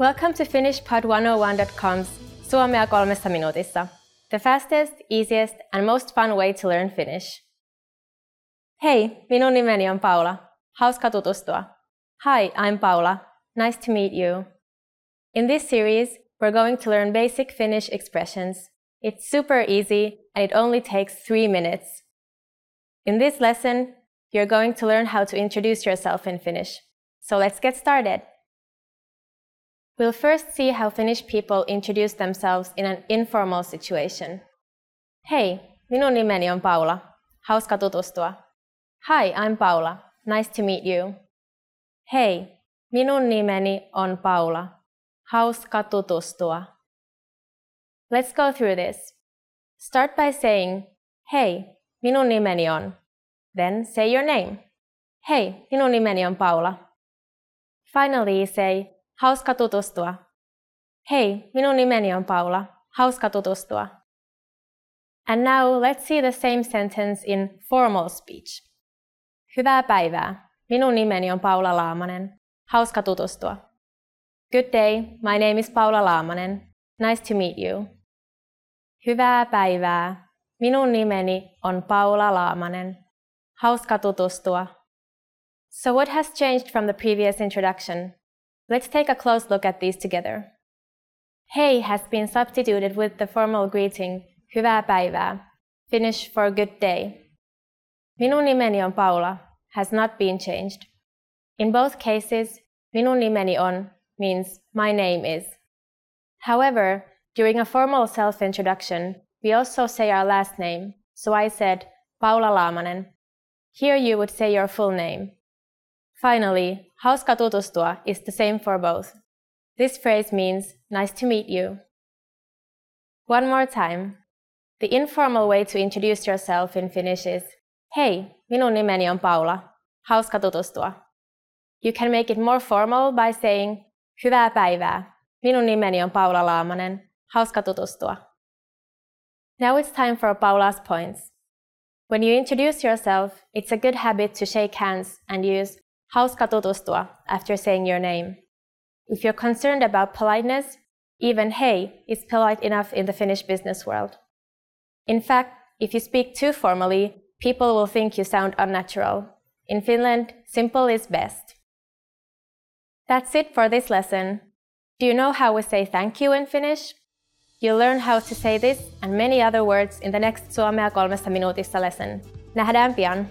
Welcome to FinnishPod101.com's Suomea kolmessa minuutissa, the fastest, easiest and most fun way to learn Finnish. Hei, minun nimeni on Paula. Hauska tutustua. Hi, I'm Paula. Nice to meet you. In this series, we're going to learn basic Finnish expressions. It's super easy and it only takes three minutes. In this lesson, you're going to learn how to introduce yourself in Finnish. So let's get started. We'll first see how Finnish people introduce themselves in an informal situation. Hei, minun nimeni on Paula. Hauska tutustua. Hi, I'm Paula. Nice to meet you. Hei, minun nimeni on Paula. Hauska tutustua. Let's go through this. Start by saying, Hei, minun nimeni on. Then say your name. Hei, minun nimeni on Paula. Finally say, hauska tutustua. Hei, minun nimeni on Paula. Hauska tutustua. And now let's see the same sentence in formal speech. Hyvää päivää. Minun nimeni on Paula Laamanen. Hauska tutustua. Good day. My name is Paula Laamanen. Nice to meet you. Hyvää päivää. Minun nimeni on Paula Laamanen. Hauska tutustua. So what has changed from the previous introduction? Let's take a close look at these together. Hei has been substituted with the formal greeting Hyvää päivää, Finnish for good day. Minun nimeni on Paula has not been changed. In both cases, minun nimeni on means my name is. However, during a formal self-introduction, we also say our last name, so I said Paula Laamanen. Here you would say your full name. Finally, hauska tutustua is the same for both. This phrase means nice to meet you. One more time. The informal way to introduce yourself in Finnish is Hei, minun nimeni on Paula. Hauska tutustua. You can make it more formal by saying Hyvää päivää. Minun nimeni on Paula Laamanen. Hauska tutustua. Now it's time for Paula's points. When you introduce yourself, it's a good habit to shake hands and use hauska tutustua after saying your name. If you're concerned about politeness, even hey is polite enough in the Finnish business world. In fact, if you speak too formally, people will think you sound unnatural. In Finland, simple is best. That's it for this lesson. Do you know how we say thank you in Finnish? You'll learn how to say this and many other words in the next Suomea kolmessa minuutissa lesson. Nähdään pian!